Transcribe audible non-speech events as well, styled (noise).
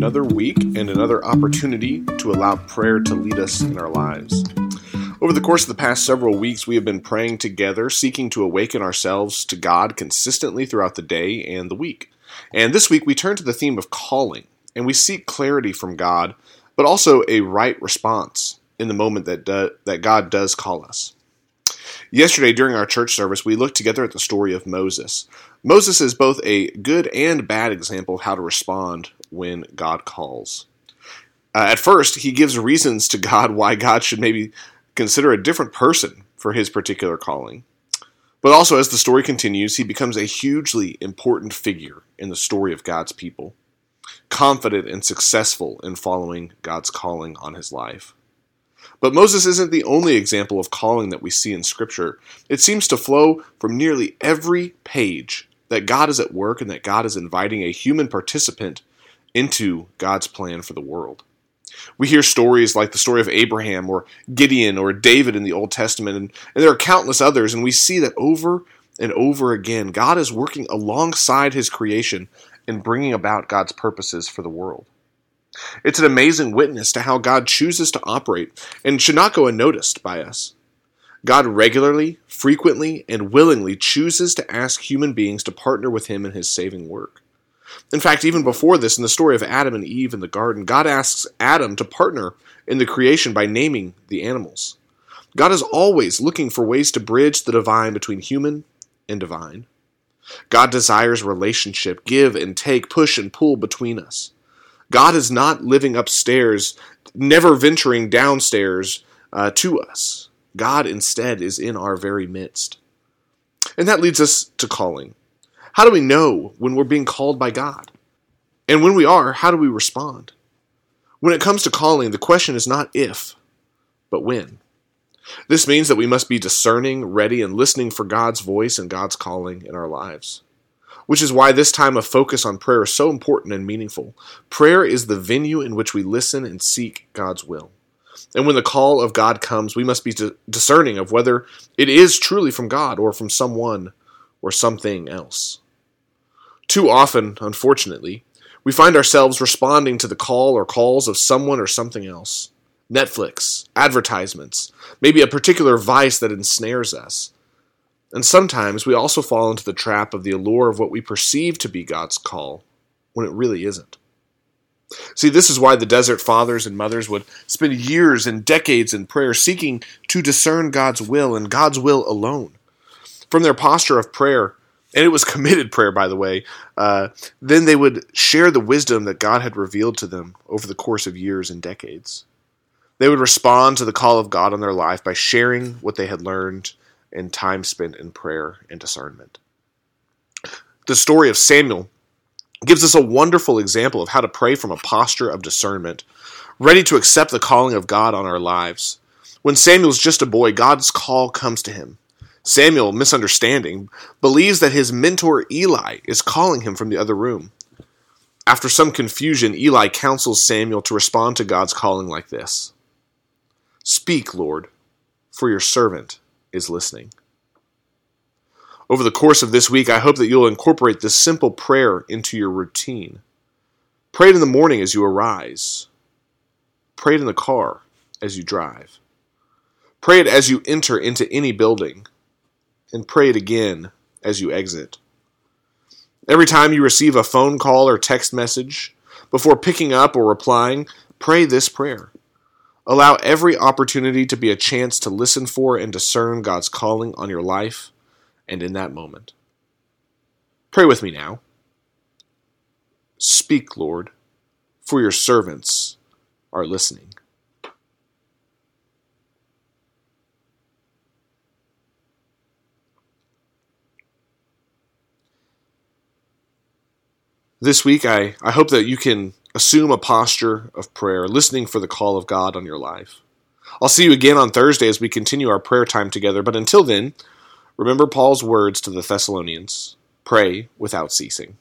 another week and another opportunity to allow prayer to lead us in our lives. Over the course of the past several weeks, we have been praying together, seeking to awaken ourselves to God consistently throughout the day and the week. And this week, we turn to the theme of calling, and we seek clarity from God, but also a right response in the moment that, do, that God does call us. Yesterday, during our church service, we looked together at the story of Moses. Moses is both a good and bad example of how to respond when God calls. Uh, at first, he gives reasons to God why God should maybe consider a different person for his particular calling. But also, as the story continues, he becomes a hugely important figure in the story of God's people, confident and successful in following God's calling on his life. But Moses isn't the only example of calling that we see in Scripture. It seems to flow from nearly every page that God is at work and that God is inviting a human participant into God's plan for the world. We hear stories like the story of Abraham or Gideon or David in the Old Testament, and, and there are countless others, and we see that over and over again, God is working alongside his creation and bringing about God's purposes for the world. It's an amazing witness to how God chooses to operate and should not go unnoticed by us. God regularly, frequently, and willingly chooses to ask human beings to partner with him in his saving work. In fact, even before this, in the story of Adam and Eve in the garden, God asks Adam to partner in the creation by naming the animals. God is always looking for ways to bridge the divine between human and divine. God desires relationship, give and take, push and pull between us. God is not living upstairs, never venturing downstairs uh, to us. God instead is in our very midst. And that leads us to calling. How do we know when we're being called by God? And when we are, how do we respond? When it comes to calling, the question is not if, but when. This means that we must be discerning, ready, and listening for God's voice and God's calling in our lives which is why this time of focus on prayer is so important and meaningful. Prayer is the venue in which we listen and seek God's will. And when the call of God comes, we must be discerning of whether it is truly from God or from someone or something else. Too often, unfortunately, we find ourselves responding to the call or calls of someone or something else. Netflix, advertisements, maybe a particular vice that ensnares us. And sometimes we also fall into the trap of the allure of what we perceive to be God's call when it really isn't. See, this is why the desert fathers and mothers would spend years and decades in prayer seeking to discern God's will and God's will alone. From their posture of prayer, and it was (laughs) committed prayer, by the way, uh, then they would share the wisdom that God had revealed to them over the course of years and decades. They would respond to the call of God on their life by sharing what they had learned and time spent in prayer and discernment. The story of Samuel gives us a wonderful example of how to pray from a posture of discernment, ready to accept the calling of God on our lives. When Samuel's just a boy, God's call comes to him. Samuel, misunderstanding, believes that his mentor Eli is calling him from the other room. After some confusion, Eli counsels Samuel to respond to God's calling like this Speak, Lord, for your servant is listening. Over the course of this week, I hope that you'll incorporate this simple prayer into your routine. Pray it in the morning as you arise. Pray it in the car as you drive. Pray it as you enter into any building. And pray it again as you exit. Every time you receive a phone call or text message, before picking up or replying, pray this prayer. Allow every opportunity to be a chance to listen for and discern God's calling on your life and in that moment. Pray with me now. Speak, Lord, for your servants are listening. This week, I, I hope that you can Assume a posture of prayer, listening for the call of God on your life. I'll see you again on Thursday as we continue our prayer time together, but until then, remember Paul's words to the Thessalonians pray without ceasing.